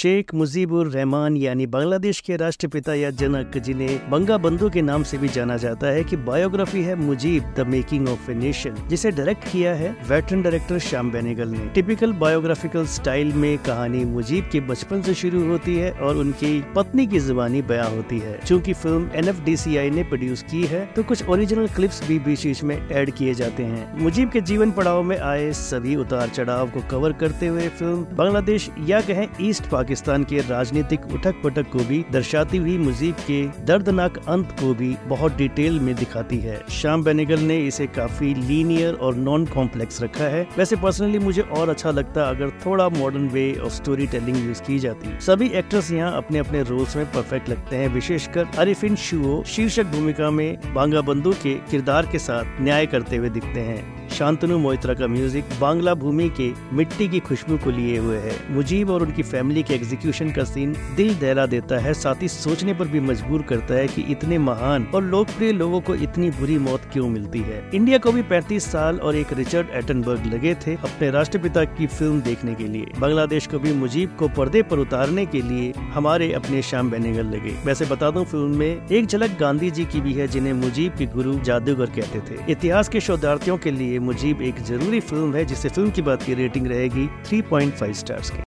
शेख मुजीबुर रहमान यानी बांग्लादेश के राष्ट्रपिता या जनक जिन्हें बंगा बंधु के नाम से भी जाना जाता है कि बायोग्राफी है Mujib the making of a nation, जिसे डायरेक्ट किया है वेटरन डायरेक्टर श्याम बेनेगल ने। टिपिकल बायोग्राफिकल स्टाइल में कहानी मुजीब के बचपन से शुरू होती है और उनकी पत्नी की जुबानी बया होती है। चूँकी फ़िल्म एनएफडीसीआई ने प्रोड्यूस की है तो कुछ ओरिजिनल क्लिप्स भी बीच बीच में एड किए जाते हैं। मुजीब के जीवन पड़ाव में आए सभी उतार चढ़ाव को कवर करते हुए फ़िल्म बांग्लादेश या कहें ईस्ट पाकिस्तान के राजनीतिक उठक पटक को भी दर्शाती हुई मुजीब के दर्दनाक अंत को भी बहुत डिटेल में दिखाती है। श्याम बेनेगल ने इसे काफ़ी लीनियर और नॉन कॉम्प्लेक्स रखा है। वैसे पर्सनली मुझे और अच्छा लगता अगर थोड़ा modern way of story telling use की जाती। सभी एक्टर्स यहाँ अपने अपने रोल्स में परफेक्ट लगते हैं। विशेषकर अरिफिन शुओ शीर्षक भूमिका में बांगा बंधु के किरदार के साथ न्याय करते हुए दिखते हैं। शांतनु मोहित्रा का म्यूज़िक बांग्ला भूमि के मिट्टी की खुशबू को लिए हुए है। मुजीब और उनकी फैमिली के एग्जीक्यूशन का सीन दिल दहला देता है, साथ ही सोचने पर भी मजबूर करता है कि इतने महान और लोकप्रिय लोगों को इतनी बुरी मौत क्यों मिलती है। इंडिया को भी 35 साल और एक रिचर्ड एटनबर्ग लगे थे अपने राष्ट्रपिता की फ़िल्म देखने के लिए। बांग्लादेश को भी मुजीब को पर्दे पर उतारने के लिए हमारे अपने श्याम बेनेगल लगे। वैसे बता दूँ फ़िल्म में एक झलक गांधी जी की भी है, जिन्हें मुजीब के गुरु जादूगर कहते थे। इतिहास के शोधार्थियों के लिए मुजीब एक ज़रूरी फ़िल्म है जिससे फ़िल्म की बात की रेटिंग रहेगी 3.5 स्टार्स की।